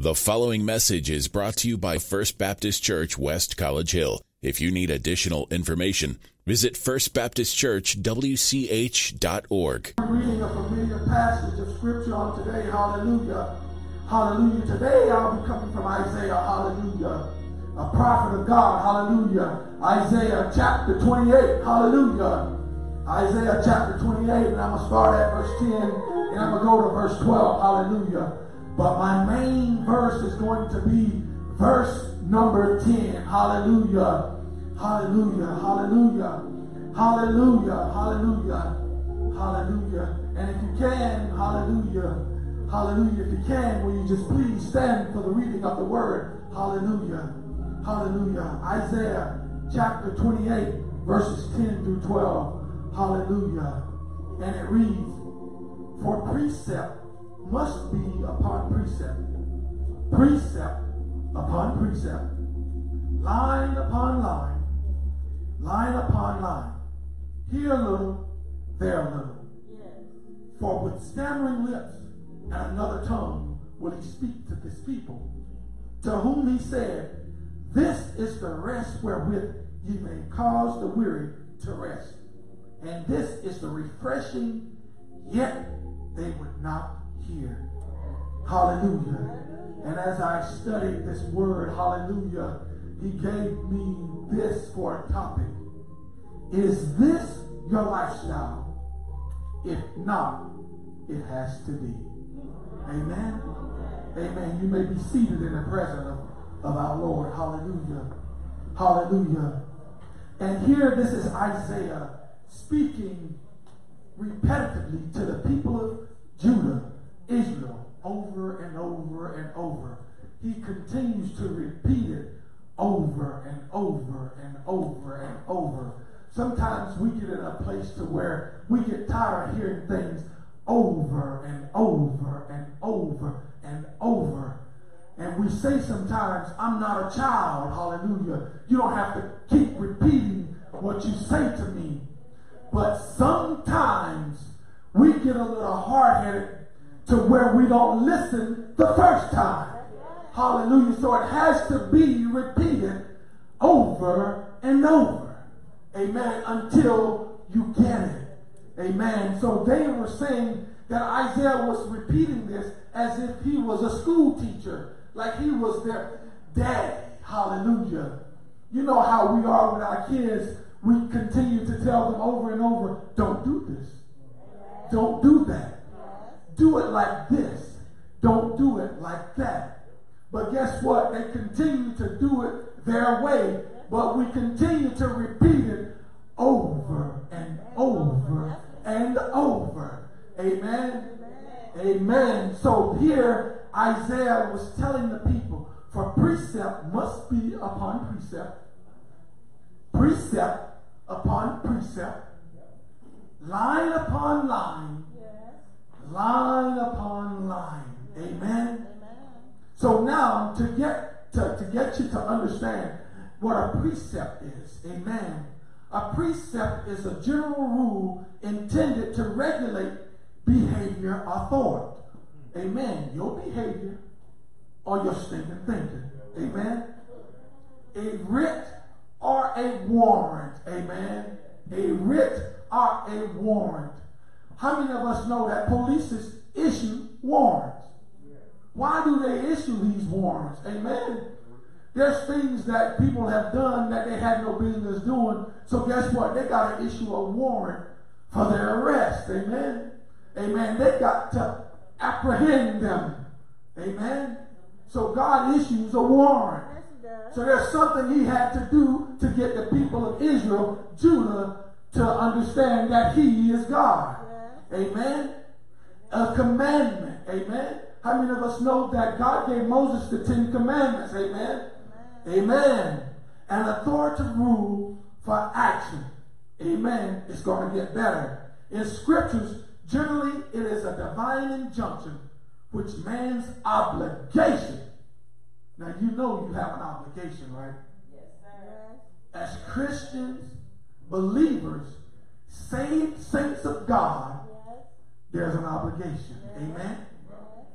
The following message is brought to you by First Baptist Church, West College Hill. If you need additional information, visit firstbaptistchurchwch.org. I'm reading a familiar passage of scripture on today. Hallelujah. Hallelujah. Today I'll be coming from Isaiah. Hallelujah. A prophet of God. Hallelujah. Isaiah chapter 28. Hallelujah. Isaiah chapter 28. And I'm going to start at verse 10 and I'm going to go to verse 12. Hallelujah. But my main verse is going to be verse number 10. Hallelujah. Hallelujah. Hallelujah. Hallelujah. Hallelujah. Hallelujah. And if you can, hallelujah. Hallelujah. If you can, will you just please stand for the reading of the word? Hallelujah. Hallelujah. Isaiah chapter 28, verses 10 through 12. Hallelujah. And it reads, For precept must be upon precept, precept upon precept, line upon line, line upon line. Here a little, there a little. For with stammering lips and another tongue will he speak to this people, to whom he said, This is the rest wherewith ye may cause the weary to rest. And this is the refreshing, yet they would not here. Hallelujah. And as I studied this word, hallelujah, he gave me this for a topic. Is this your lifestyle? If not, it has to be. Amen. Amen. You may be seated in the presence of, of our Lord. Hallelujah. Hallelujah. And here this is Isaiah speaking repetitively to the people of Judah Israel over and over and over. He continues to repeat it over and over and over and over. Sometimes we get in a place to where we get tired of hearing things over and over and over and over. And we say sometimes, I'm not a child, hallelujah. You don't have to keep repeating what you say to me. But sometimes we get a little hard headed to where we don't listen the first time. Hallelujah. So it has to be repeated over and over. Amen. Until you get it. Amen. So they were saying that Isaiah was repeating this as if he was a school teacher, like he was their dad. Hallelujah. You know how we are with our kids. We continue to tell them over and over, don't do this. Don't do that do it like this. Don't do it like that. But guess what? They continue to do it their way, but we continue to repeat it over and over and over. Amen. Amen. So here Isaiah was telling the people, for precept must be upon precept, precept upon precept, line upon line, line upon line. Amen. Amen. So now to get to, to get you to understand what a precept is. Amen. A precept is a general rule intended to regulate behavior or thought. Amen. Your behavior or your stinking thinking. Amen. A writ or a warrant. Amen. A writ or a warrant how many of us know that police issue warrants? Why do they issue these warrants? Amen. There's things that people have done that they had no business doing. So guess what? They got to issue a warrant for their arrest. Amen. Amen. They got to apprehend them. Amen. So God issues a warrant. So there's something he had to do to get the people of Israel, Judah, to understand that he is God. Amen. A commandment. Amen. How many of us know that God gave Moses the Ten Commandments? Amen. Amen. Amen. An authoritative rule for action. Amen. It's going to get better. In scriptures, generally it is a divine injunction which man's obligation. Now you know you have an obligation, right? Yes, sir. As Christians, believers, saved saints of God, there's an obligation. Amen.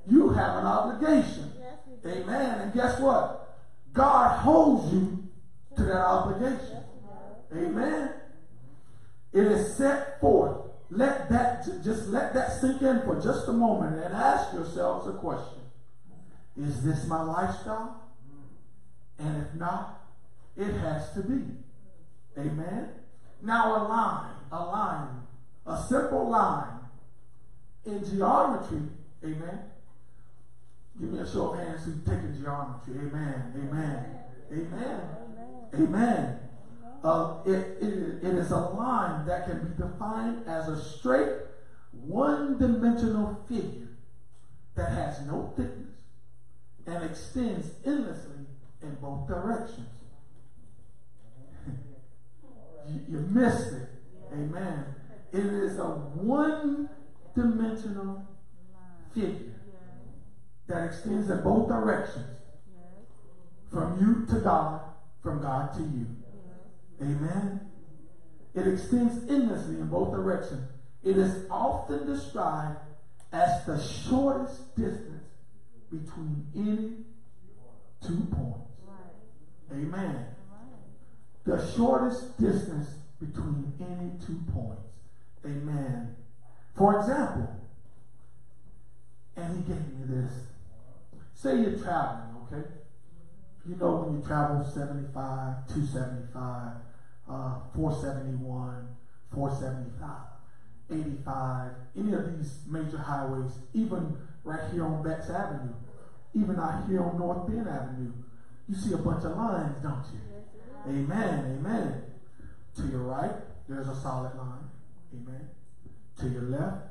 You have an obligation. Amen. And guess what? God holds you to that obligation. Amen. It is set forth. Let that just let that sink in for just a moment and ask yourselves a question. Is this my lifestyle? And if not, it has to be. Amen. Now a line, a line, a simple line in geometry, amen. Give me a show of hands who've taken geometry. Amen. Amen. Amen. Amen. Uh, it, it, it is a line that can be defined as a straight, one dimensional figure that has no thickness and extends endlessly in both directions. you, you missed it. Amen. It is a one dimensional figure that extends in both directions from you to God, from God to you. Amen. It extends endlessly in both directions. It is often described as the shortest distance between any two points. Amen. The shortest distance between any two points. Amen. For example, and he gave me this. Say you're traveling, okay? You know when you travel 75, 275, uh, 471, 475, 85, any of these major highways, even right here on Bex Avenue, even out here on North Bend Avenue, you see a bunch of lines, don't you? Amen, amen. To your right, there's a solid line. Amen. To your left,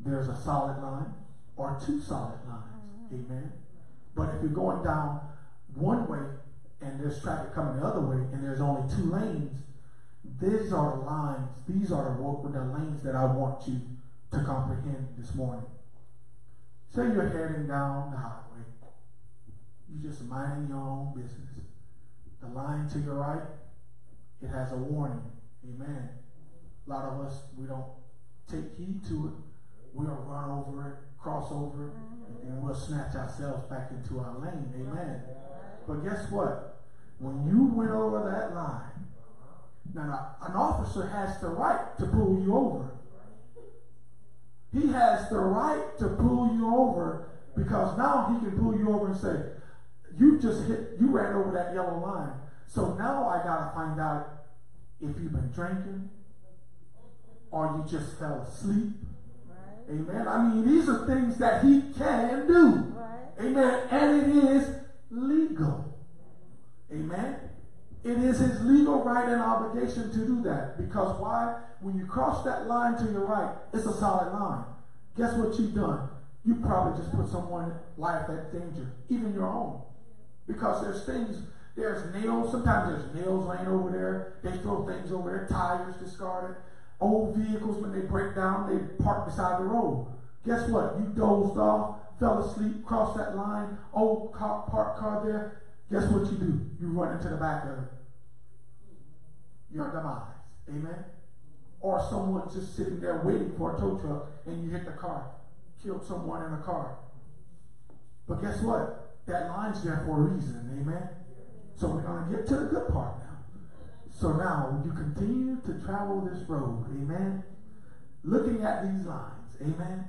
there's a solid line or two solid lines. Mm-hmm. Amen. But if you're going down one way and there's traffic coming the other way and there's only two lanes, these are the lines, these are the, the lanes that I want you to comprehend this morning. Say you're heading down the highway. You're just minding your own business. The line to your right, it has a warning. Amen. A lot of us, we don't take heed to it. We'll run over it, cross over it, mm-hmm. and we'll snatch ourselves back into our lane. Amen. But guess what? When you went over that line, now an officer has the right to pull you over. He has the right to pull you over because now he can pull you over and say, you just hit, you ran over that yellow line. So now I got to find out if you've been drinking or you just fell asleep. Right. Amen. I mean, these are things that he can do. Right. Amen. And it is legal. Amen. It is his legal right and obligation to do that. Because why? When you cross that line to your right, it's a solid line. Guess what you've done? You probably just put someone's life at danger, even your own. Because there's things, there's nails, sometimes there's nails laying over there. They throw things over there, tires discarded. Old vehicles, when they break down, they park beside the road. Guess what? You dozed off, fell asleep, crossed that line, old car, parked car there. Guess what you do? You run into the back of it. Your demise. Amen? Or someone just sitting there waiting for a tow truck and you hit the car. Killed someone in a car. But guess what? That line's there for a reason. Amen? So we're going to get to the good part now. So now you continue to travel this road. Amen? Looking at these lines. Amen?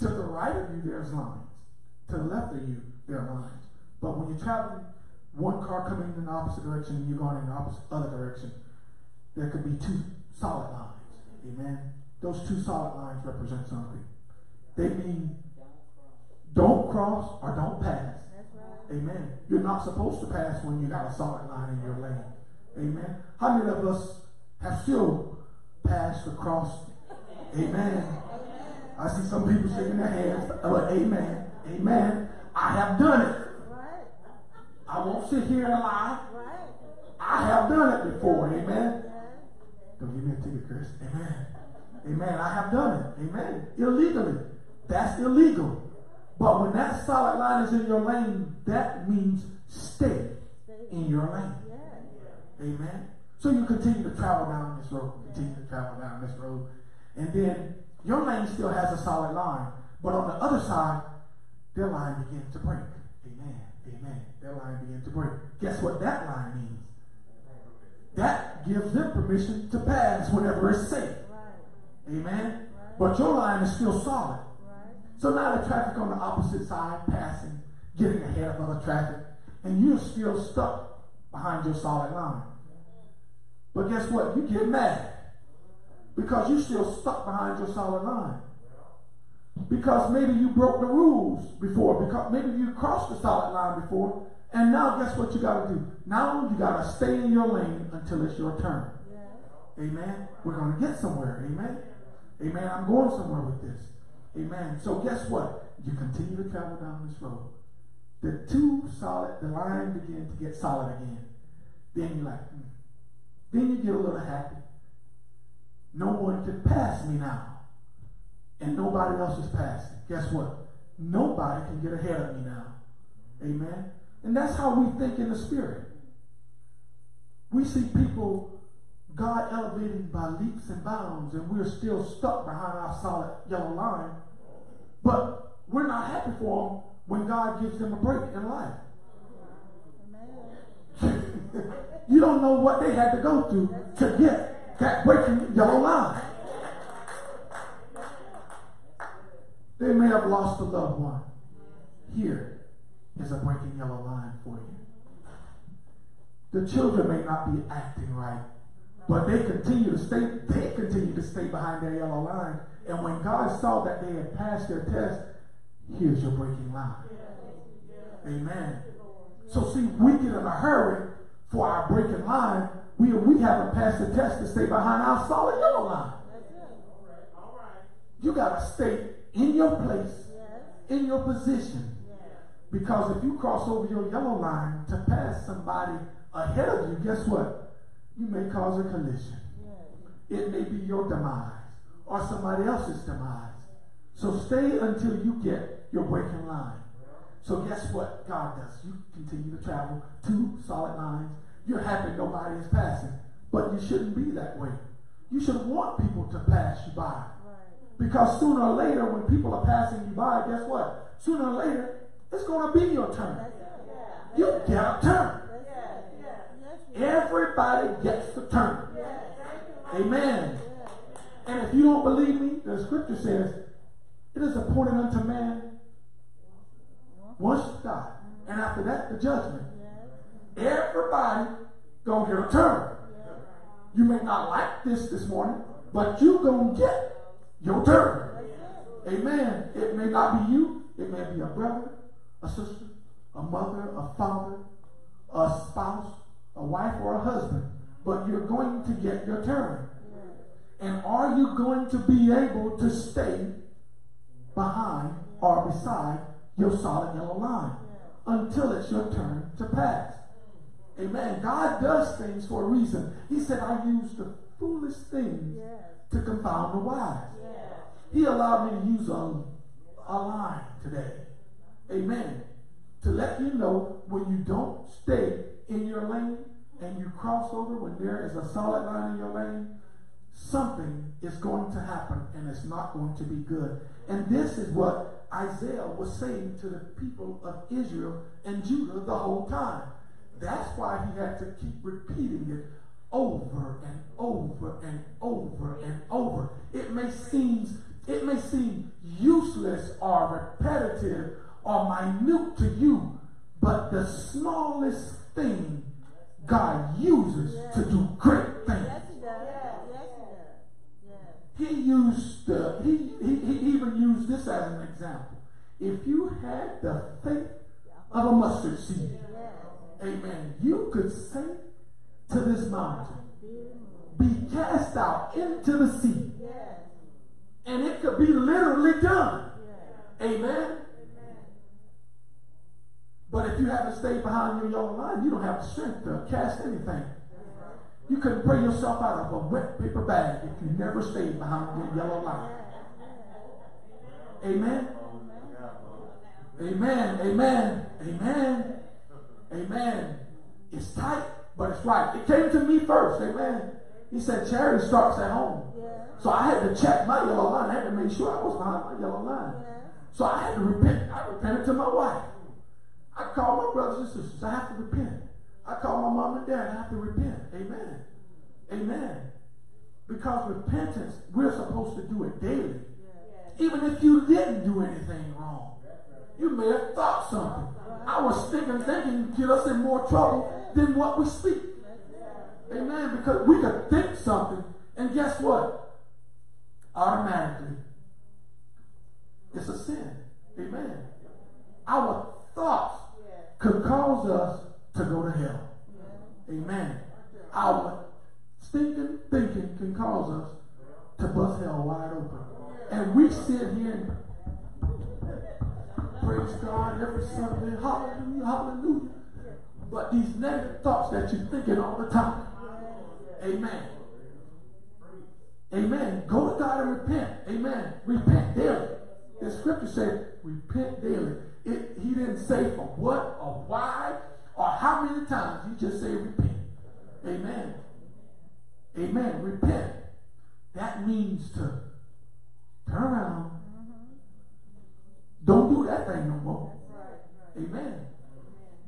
To the right of you, there's lines. To the left of you, there are lines. But when you're traveling, one car coming in the opposite direction and you're going in the opposite other direction, there could be two solid lines. Amen. Those two solid lines represent something. They mean don't cross or don't pass. Amen. You're not supposed to pass when you got a solid line in your lane. Amen. How many of us have still passed across? Amen. I see some people shaking their hands. Oh, amen. Amen. I have done it. I won't sit here and lie. I have done it before. Amen. Don't give me a ticket, Chris. Amen. Amen. I have done it. Amen. Illegally. That's illegal. But when that solid line is in your lane, that means stay in your lane. Amen. So you continue to travel down this road, continue to travel down this road, and then your lane still has a solid line, but on the other side, their line begins to break. Amen. Amen. Their line begins to break. Guess what that line means? That gives them permission to pass whenever it's safe. Amen. But your line is still solid. So now the traffic on the opposite side passing, getting ahead of other traffic, and you're still stuck behind your solid line. But guess what? You get mad because you're still stuck behind your solid line. Because maybe you broke the rules before, because maybe you crossed the solid line before, and now guess what you got to do? Now you got to stay in your lane until it's your turn. Amen. We're going to get somewhere. Amen. Amen. I'm going somewhere with this. Amen. So guess what? You continue to travel down this road. The two solid, the line begin to get solid again. Then you're like, hmm. Then you get a little happy. No one can pass me now. And nobody else is passing. Guess what? Nobody can get ahead of me now. Amen. And that's how we think in the spirit. We see people, God elevating by leaps and bounds, and we're still stuck behind our solid yellow line. But we're not happy for them when God gives them a break in life. you don't know what they had to go through to get that breaking yellow line. They may have lost a loved one. Here is a breaking yellow line for you. The children may not be acting right, but they continue to stay, they continue to stay behind their yellow line. And when God saw that they had passed their test, here's your breaking line. Amen. So see, we get in a hurry for our breaking line. We, we haven't passed the test to stay behind our solid yellow line. You got to stay in your place, in your position. Because if you cross over your yellow line to pass somebody ahead of you, guess what? You may cause a collision. It may be your demise or somebody else's demise. So stay until you get your breaking line. So guess what God does? You continue to travel two solid lines. You're happy nobody is passing. But you shouldn't be that way. You should want people to pass you by. Because sooner or later, when people are passing you by, guess what? Sooner or later, it's going to be your turn. You get a turn. Everybody gets the turn. Amen. And if you don't believe me, the scripture says, it is appointed unto man Uh-huh. once to die. And after that, the judgment. Everybody gonna get a turn. You may not like this this morning, but you gonna get your turn. Amen. It may not be you. It may be a brother, a sister, a mother, a father, a spouse, a wife, or a husband. But you're going to get your turn. And are you going to be able to stay behind or beside your solid yellow line until it's your turn to pass? Amen. God does things for a reason. He said, I use the foolish things to confound the wise. He allowed me to use a, a line today. Amen. To let you know when you don't stay in your lane and you cross over when there is a solid line in your lane, something is going to happen and it's not going to be good. And this is what Isaiah was saying to the people of Israel and Judah the whole time. That's why he had to keep repeating it over and over and over and over. It may seem it may seem useless or repetitive or minute to you, but the smallest thing God uses to do great things. Yes, he does. Yes, he used he, he, he even used this as an example. If you had the faith of a mustard seed, amen, you could say to this mountain, be cast out into the sea. And it could be literally done. Amen. But if you haven't stayed behind your yellow line, you don't have the strength to cast anything. You couldn't pray yourself out of a wet paper bag if you never stayed behind your yellow line. Amen. Amen. Amen. Amen. Amen. It's tight, but it's right. It came to me first. Amen. He said charity starts at home. So I had to check my yellow line. I had to make sure I was behind my yellow line. So I had to repent. I repented to my wife. I called my brothers and sisters. I have to repent. I call my mom and dad. I have to repent. Amen. Amen. Because repentance, we're supposed to do it daily. Even if you didn't do anything wrong. You may have thought something. I was thinking, thinking get us in more trouble than what we speak. Amen. Because we could think something, and guess what? Automatically, it's a sin. Amen. Our thoughts could cause us to go to hell. Amen. Our stinking thinking can cause us to bust hell wide open. And we sit here and praise God every Sunday. Hallelujah, hallelujah. But these negative thoughts that you're thinking all the time. Amen. Amen. Go to God and repent. Amen. Repent daily. The scripture said, repent daily. It, he didn't say for what or why or how many times. you just say repent. Amen. Amen. Repent. That means to turn around. Don't do that thing no more. Amen.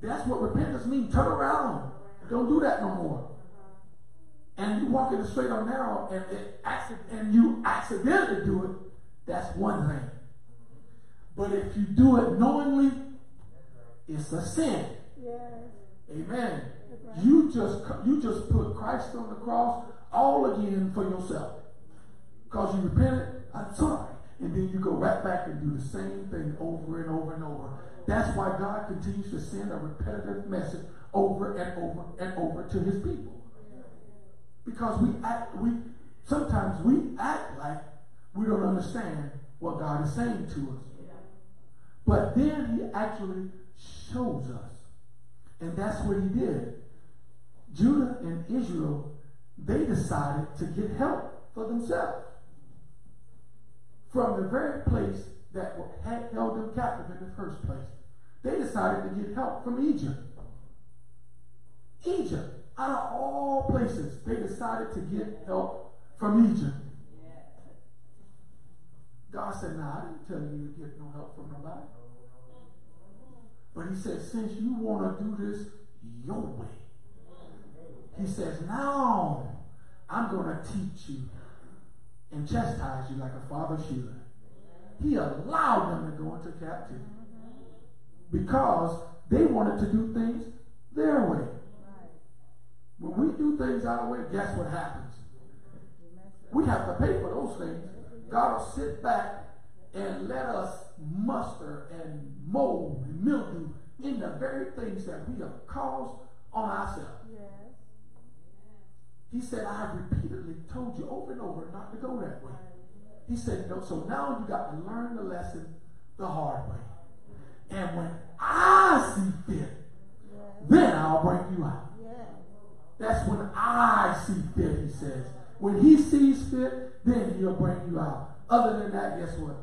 That's what repentance means. Turn around. Don't do that no more. And you walk in the straight or narrow and, it, and you accidentally do it, that's one thing. But if you do it knowingly, it's a sin. Amen. You just you just put Christ on the cross all again for yourself. Because you repented, I'm sorry. And then you go right back and do the same thing over and over and over. That's why God continues to send a repetitive message over and over and over to his people. Because we act we sometimes we act like we don't understand what God is saying to us. But then he actually shows us. And that's what he did. Judah and Israel, they decided to get help for themselves. From the very place that had held them captive in the first place, they decided to get help from Egypt. Egypt, out of all places, they decided to get help from Egypt. God said, nah, I didn't tell you to get no help from nobody. But he said, since you want to do this your way, he says, now I'm going to teach you and chastise you like a father should. He allowed them to go into captivity because they wanted to do things their way. When we do things our way, guess what happens? We have to pay for those things. God will sit back and let us muster and mold and mildew in the very things that we have caused on ourselves. Yes. He said, I have repeatedly told you over and over not to go that way. He said, no, so now you got to learn the lesson the hard way. And when I see fit, yes. then I'll bring you out. Yes. That's when I see fit, he says. When he sees fit, then he'll bring you out. Other than that, guess what?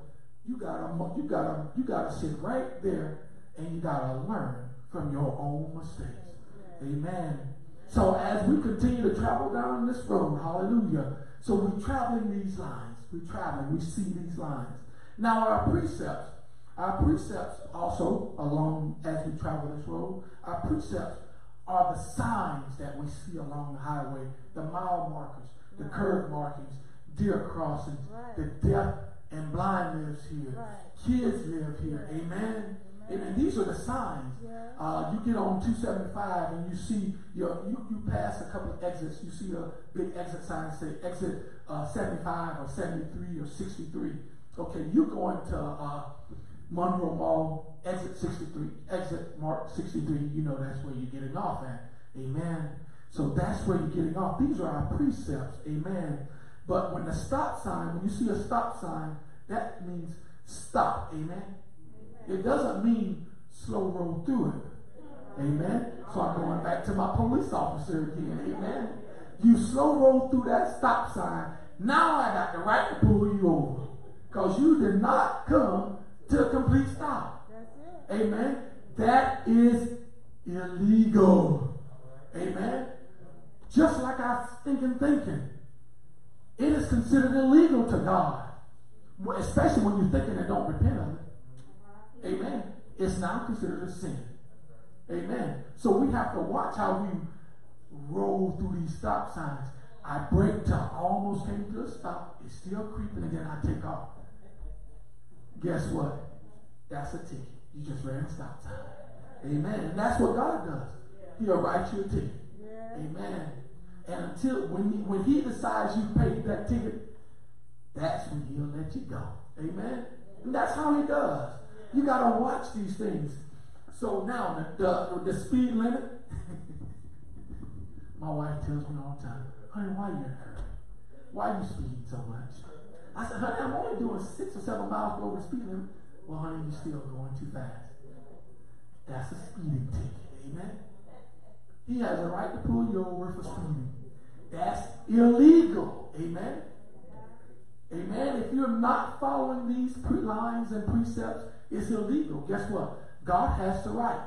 You gotta, you gotta, you gotta sit right there and you gotta learn from your own mistakes. Amen. So as we continue to travel down this road, hallelujah. So we're traveling these lines. We're traveling. We see these lines. Now our precepts, our precepts also along as we travel this road, our precepts are the signs that we see along the highway, the mile markers, the curve markings, deer crossings, the deaf and blind lives here. Right. Kids live here. Amen. Amen. These are the signs. Yeah. Uh, you get on 275 and you see your you, you pass a couple of exits. You see a big exit sign say exit uh, 75 or 73 or 63. Okay, you're going to uh, Monroe Mall, exit 63, exit mark 63. You know that's where you're getting off at. Amen. So that's where you're getting off. These are our precepts. Amen. But when the stop sign, when you see a stop sign, that means stop. Amen. It doesn't mean slow roll through it. Amen. So I'm going back to my police officer again. Amen. You slow roll through that stop sign. Now I got the right to pull you over. Because you did not come to a complete stop. Amen. That is illegal. Amen. Just like our thinking thinking. It is considered illegal to God. Especially when you're thinking and don't repent of it. Amen. It's now considered a sin. Amen. So we have to watch how we roll through these stop signs. I till I almost came to a stop. It's still creeping again. I take off. Guess what? That's a ticket. You just ran a stop sign. Amen. And that's what God does. He'll write you a ticket. Amen. And until when he, when he decides you paid that ticket, that's when he'll let you go. Amen. And that's how he does. You got to watch these things. So now the, the, the speed limit. My wife tells me all the time, honey, why you in hurry? Why you speeding so much? I said, honey, I'm only doing six or seven miles over the speed limit. Well, honey, you're still going too fast. That's a speeding ticket. Amen. He has a right to pull you over for speeding. That's illegal. Amen. Amen. If you're not following these lines and precepts, it's illegal. Guess what? God has the right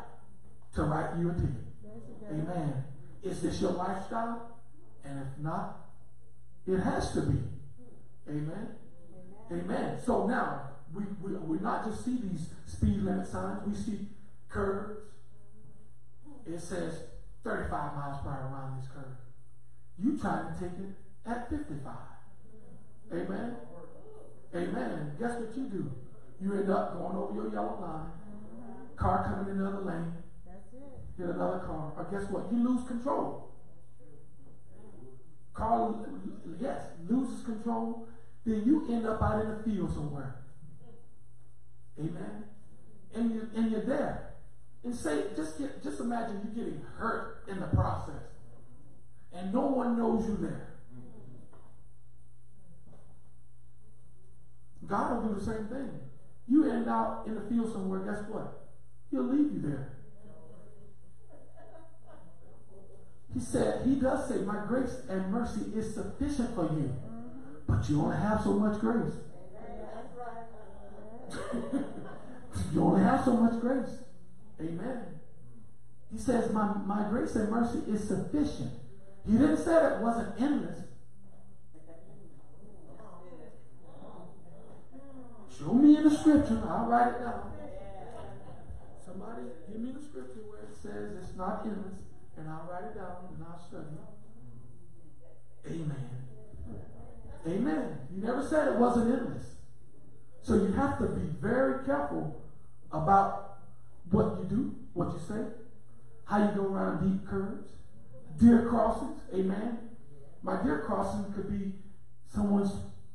to write you a ticket. Amen. Is this your lifestyle? And if not, it has to be. Amen. Amen. So now we, we we not just see these speed limit signs, we see curves. It says 35 miles per hour around this curve. You trying to take it at 55. Amen. Amen. Guess what you do? You end up going over your yellow line, car coming in another lane, hit another car, or guess what? You lose control. Car, yes, loses control. Then you end up out in the field somewhere. Amen. And you and you're there. And say, just get, just imagine you getting hurt in the process, and no one knows you there. God will do the same thing. You end out in the field somewhere, guess what? He'll leave you there. He said, He does say, My grace and mercy is sufficient for you. But you only have so much grace. you only have so much grace. Amen. He says, my, my grace and mercy is sufficient. He didn't say it wasn't endless. Show me in the scripture. I'll write it down. Somebody give me the scripture where it says it's not endless, and I'll write it down and I'll study. Amen. Amen. You never said it wasn't endless. So you have to be very careful about what you do, what you say, how you go around deep curves, deer crossings. Amen. My deer crossing could be someone's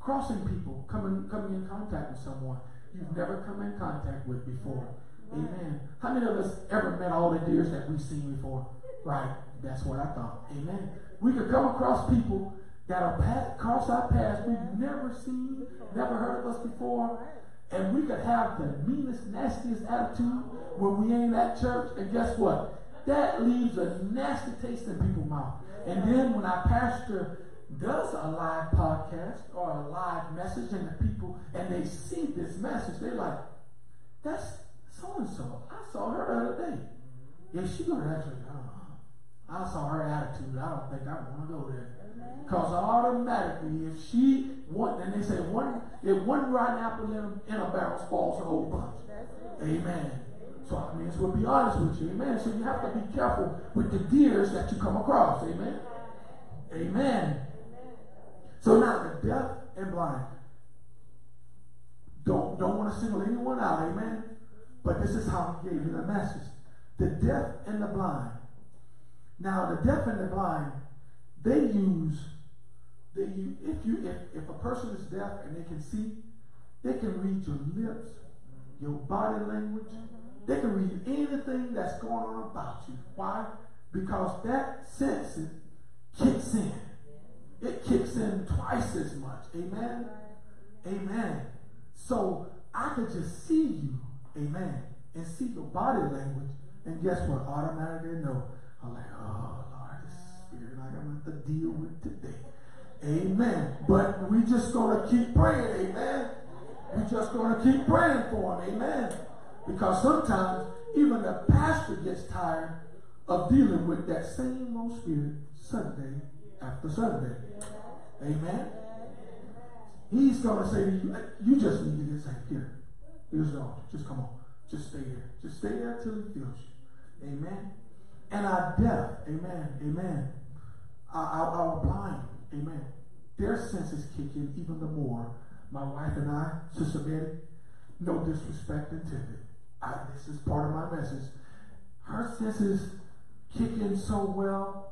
crossing people, coming coming in contact with someone you've never come in contact with before. Amen. How many of us ever met all the deers that we've seen before? Right. That's what I thought. Amen. We could come across people that are pass, cross our paths we've never seen, never heard of us before. And we could have the meanest, nastiest attitude when we ain't at church. And guess what? That leaves a nasty taste in people's mouth. And then when our pastor does a live podcast or a live message and the people and they see this message, they're like, that's so and so. I saw her the other day. Mm-hmm. Yeah, she gonna actually, I, I saw her attitude. I don't think I want to go there. Because automatically, if she want, and they say one, if one rotten apple in a, barrel falls a whole bunch. Amen. So I mean, we'll be honest with you. Amen. So you have to be careful with the deers that you come across. Amen. Amen. So now the deaf and blind. Don't don't want to single anyone out, amen. But this is how he gave you the message. The deaf and the blind. Now the deaf and the blind, they use they if you if, if a person is deaf and they can see, they can read your lips, your body language. They can read anything that's going on about you. Why? Because that sense kicks in it kicks in twice as much. Amen? Amen. So I could just see you, amen, and see your body language, and guess what? Automatically know. I'm like, oh Lord, this spirit I'm got to deal with today. Amen. But we just gonna keep praying, amen. We just gonna keep praying for him, amen. Because sometimes even the pastor gets tired of dealing with that same old spirit Sunday after Sunday. Amen. He's going to say to you, you just need to say, here, here's the. Just come on. Just stay here. Just stay there until he feels you. Amen. And our deaf. Amen. Amen. Our, our, our blind. Amen. Their senses kick in even the more. My wife and I, Sister Betty, no disrespect intended. I, this is part of my message. Her senses kick in so well.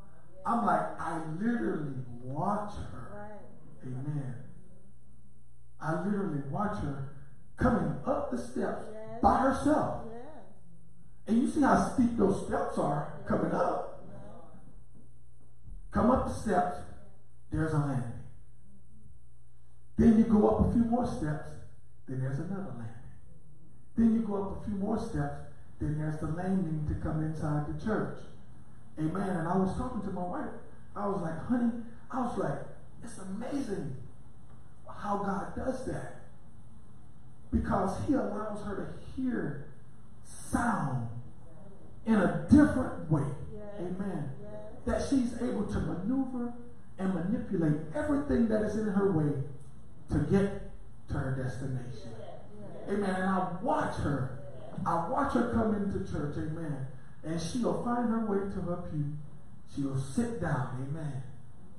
I'm like, I literally watch her. Amen. I literally watch her coming up the steps yes. by herself. Yes. And you see how steep those steps are coming up. Come up the steps, there's a landing. Then you go up a few more steps, then there's another landing. Then you go up a few more steps, then there's the landing to come inside the church. Amen. And I was talking to my wife. I was like, honey, I was like, it's amazing how God does that. Because He allows her to hear sound in a different way. Yes. Amen. Yes. That she's able to maneuver and manipulate everything that is in her way to get to her destination. Yes. Amen. And I watch her. I watch her come into church. Amen. And she'll find her way to her pew. She'll sit down. Amen.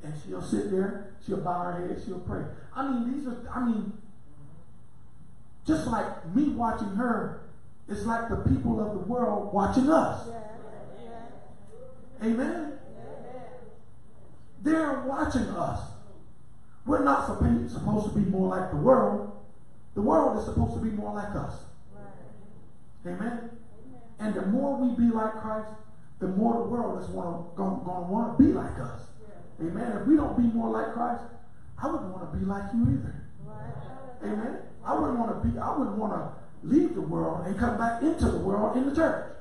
And she'll sit there. She'll bow her head. She'll pray. I mean, these are, I mean, just like me watching her, it's like the people of the world watching us. Amen. They're watching us. We're not supposed to be more like the world. The world is supposed to be more like us. Amen. And the more we be like Christ, the more the world is going to want to be like us. Amen. If we don't be more like Christ, I wouldn't want to be like you either. Amen. I wouldn't want to be, I wouldn't want to leave the world and come back into the world in the church.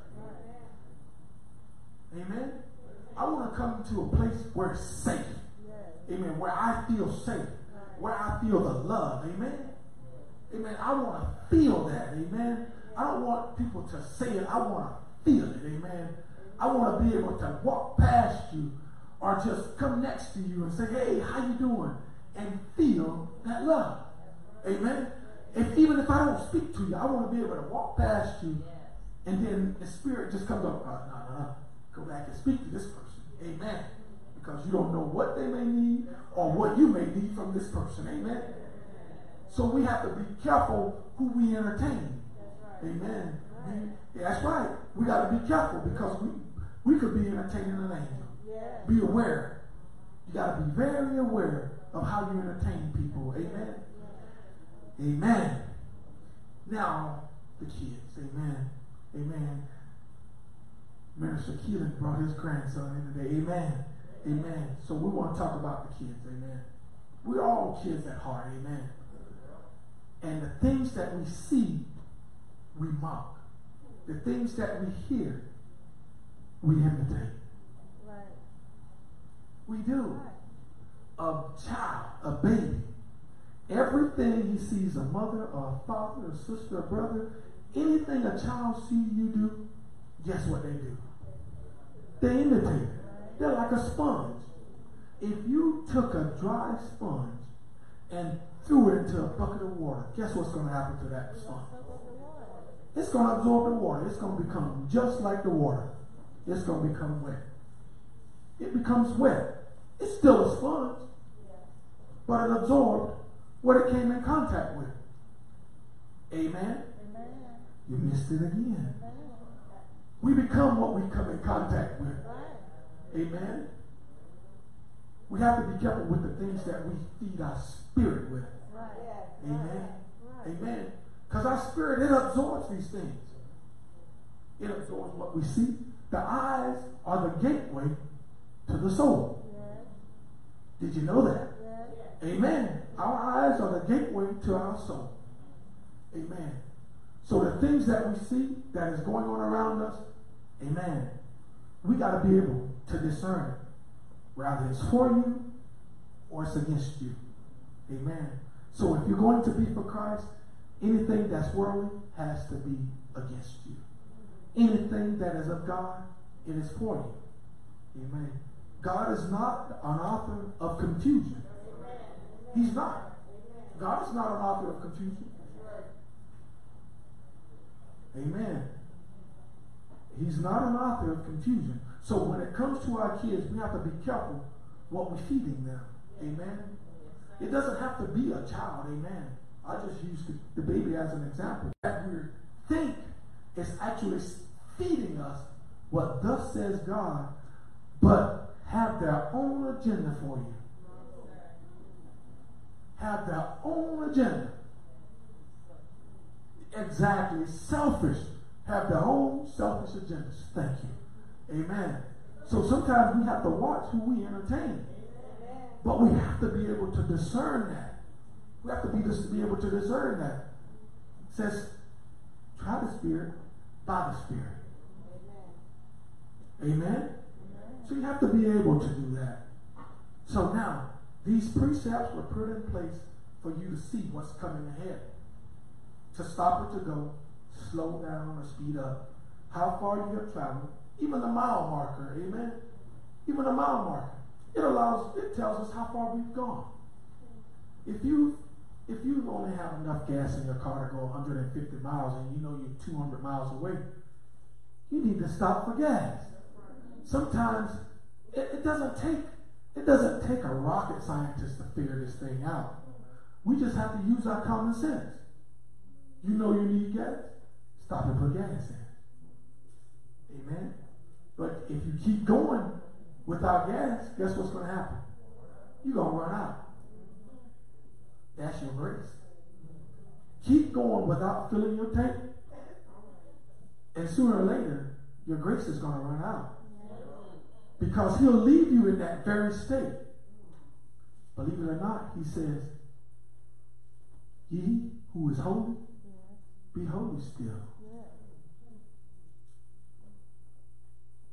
Amen. I want to come to a place where it's safe. Amen. Where I feel safe. Where I feel the love. Amen. Amen. I want to feel that. Amen. I don't want people to say it. I want to feel it. Amen. I want to be able to walk past you or just come next to you and say, hey, how you doing? And feel that love. Amen. If even if I don't speak to you, I want to be able to walk past you, and then the spirit just comes up. Uh, no, no, no. Go back and speak to this person. Amen. Because you don't know what they may need or what you may need from this person. Amen. So we have to be careful who we entertain. Amen. We, that's right. We got to be careful because we we could be entertaining an angel. Be aware. You got to be very aware of how you entertain people. Amen. Amen. Now, the kids. Amen. Amen. Minister Keelan brought his grandson in today. Amen. Amen. So we want to talk about the kids. Amen. We're all kids at heart. Amen. And the things that we see, we mock. The things that we hear, we imitate. Right. We do. Right. A child, a baby, Everything he sees a mother or a father, a sister, a brother, anything a child sees you do, guess what they do? They imitate They're like a sponge. If you took a dry sponge and threw it into a bucket of water, guess what's going to happen to that sponge? It's going to absorb the water. It's going to become just like the water. It's going to become wet. It becomes wet. It's still a sponge, but it absorbed what it came in contact with. Amen. Amen. You missed it again. Amen. We become what we come in contact with. Amen. We have to be careful with the things that we feed our spirit with. Right. Amen. Right. Amen. Because our spirit, it absorbs these things. It absorbs what we see. The eyes are the gateway to the soul. Did you know that? Amen. Our eyes are the gateway to our soul. Amen. So the things that we see that is going on around us, amen, we got to be able to discern it. Rather it's for you or it's against you. Amen. So if you're going to be for Christ, anything that's worldly has to be against you. Anything that is of God, it is for you. Amen. God is not an author of confusion. He's not. God is not an author of confusion. Amen. He's not an author of confusion. So when it comes to our kids, we have to be careful what we're feeding them. Amen. It doesn't have to be a child. Amen. I just use the, the baby as an example. That we think is actually feeding us what thus says God, but have their own agenda for you. Have their own agenda. Exactly. Selfish. Have their own selfish agendas. Thank you. Amen. So sometimes we have to watch who we entertain. But we have to be able to discern that. We have to be, to be able to discern that. It says, try the Spirit by the Spirit. Amen? Amen? So you have to be able to do that. So now, these precepts were put in place for you to see what's coming ahead. To stop or to go, slow down or speed up, how far you have traveled, even the mile marker, amen? Even the mile marker. It allows, it tells us how far we've gone. If you if you only have enough gas in your car to go 150 miles and you know you're 200 miles away, you need to stop for gas. Sometimes it, it doesn't take it doesn't take a rocket scientist to figure this thing out. We just have to use our common sense. You know you need gas, stop and put gas in. Amen. But if you keep going without gas, guess what's going to happen? You're going to run out. That's your grace. Keep going without filling your tank. And sooner or later, your grace is going to run out. Because he'll leave you in that very state. Believe it or not, he says, Ye who is holy, be holy still.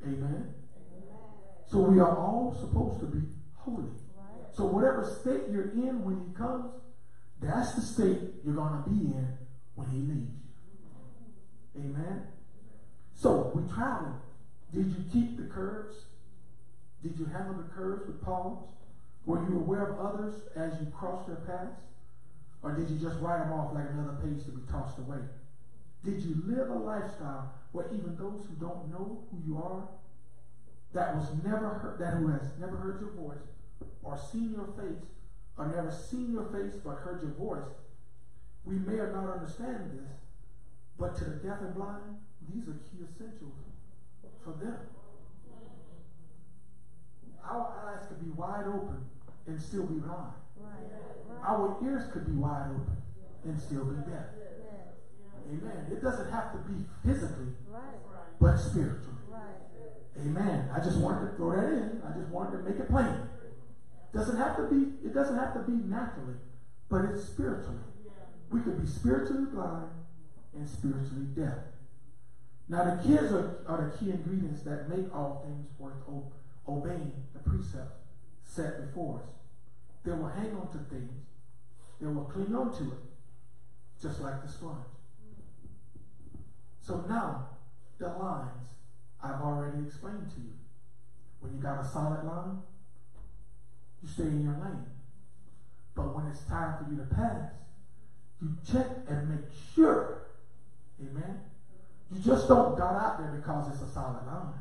Amen. So we are all supposed to be holy. So whatever state you're in when he comes, that's the state you're going to be in when he leaves you. Amen. So we travel. Did you keep the curves? Did you handle the curves with palms? Were you aware of others as you crossed their paths? Or did you just write them off like another page to be tossed away? Did you live a lifestyle where even those who don't know who you are, that was never heard, that who has never heard your voice or seen your face, or never seen your face but heard your voice, we may or not understand this, but to the deaf and blind, these are key essentials for them. Our eyes could be wide open and still be blind. Our ears could be wide open and still be deaf. Amen. It doesn't have to be physically, but spiritually. Amen. I just wanted to throw that in. I just wanted to make it plain. Doesn't have to be, it doesn't have to be naturally, but it's spiritually. We could be spiritually blind and spiritually deaf. Now the kids are, are the key ingredients that make all things worth obeying the precepts set before us. They will hang on to things. They will cling on to it, just like the sponge. So now, the lines I've already explained to you. When you got a solid line, you stay in your lane. But when it's time for you to pass, you check and make sure. Amen. You just don't dot out there because it's a solid line.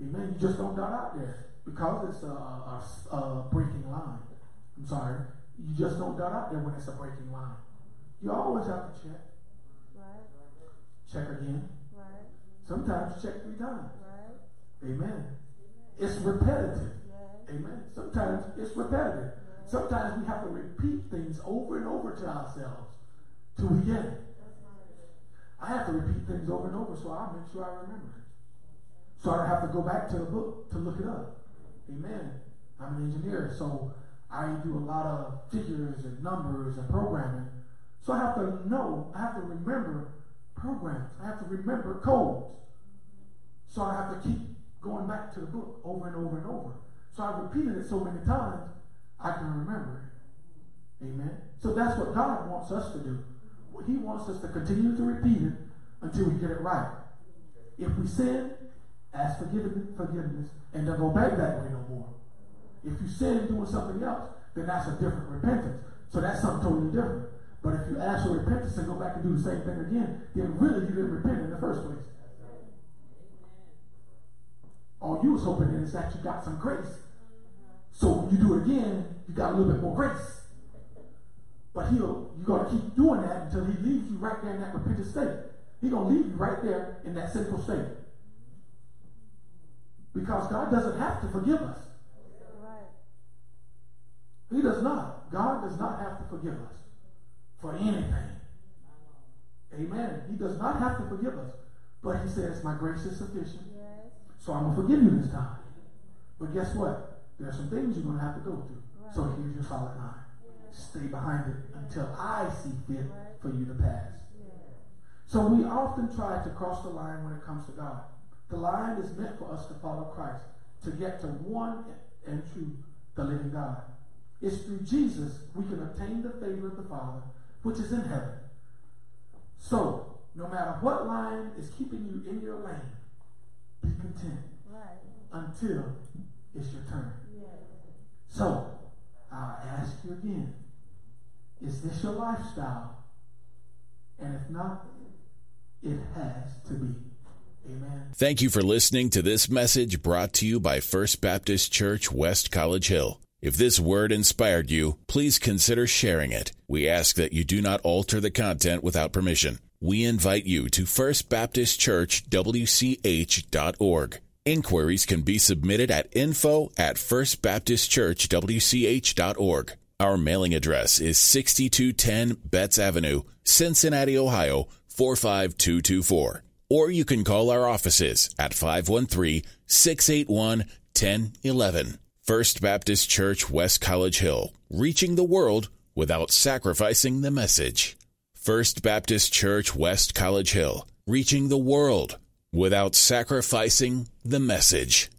Amen. You just don't dot out there because it's a, a, a breaking line. I'm sorry. You just don't dot out there when it's a breaking line. You always have to check. Right. Check again. Right. Sometimes check three times. Right. Amen. It's repetitive. Amen. Sometimes it's repetitive. Sometimes we have to repeat things over and over to ourselves till we get it. I have to repeat things over and over so I make sure I remember it. So I don't have to go back to the book to look it up. Amen. I'm an engineer, so I do a lot of figures and numbers and programming. So I have to know, I have to remember programs. I have to remember codes. So I have to keep going back to the book over and over and over. So I've repeated it so many times, I can remember it. Amen. So that's what God wants us to do. He wants us to continue to repeat it until we get it right. If we sin, ask forgiveness, and don't go back that way no more. If you sin doing something else, then that's a different repentance. So that's something totally different. But if you ask for repentance and go back and do the same thing again, then really you didn't repent in the first place. All you was hoping is that you got some grace. So when you do it again, you got a little bit more grace. But he'll you're gonna keep doing that until he leaves you right there in that repentant state. He's gonna leave you right there in that sinful state. Because God doesn't have to forgive us. He does not. God does not have to forgive us for anything. Amen. He does not have to forgive us. But he says, My grace is sufficient. So I'm going to forgive you this time. But guess what? There are some things you're going to have to go through. Right. So here's your solid line. Stay behind it until I see fit right. for you to pass. So we often try to cross the line when it comes to God. The line is meant for us to follow Christ, to get to one and true, the living God. It's through Jesus we can obtain the favor of the Father, which is in heaven. So, no matter what line is keeping you in your lane, be content right. until it's your turn. Yes. So, I'll ask you again is this your lifestyle? And if not, it has to be. Amen. Thank you for listening to this message brought to you by First Baptist Church, West College Hill. If this word inspired you, please consider sharing it. We ask that you do not alter the content without permission. We invite you to First Baptist Church, WCH.org. Inquiries can be submitted at info at firstbaptistchurchwch.org. Our mailing address is 6210 Betts Avenue, Cincinnati, Ohio 45224. Or you can call our offices at 513 681 1011. First Baptist Church, West College Hill, reaching the world without sacrificing the message. First Baptist Church, West College Hill, reaching the world without sacrificing the message.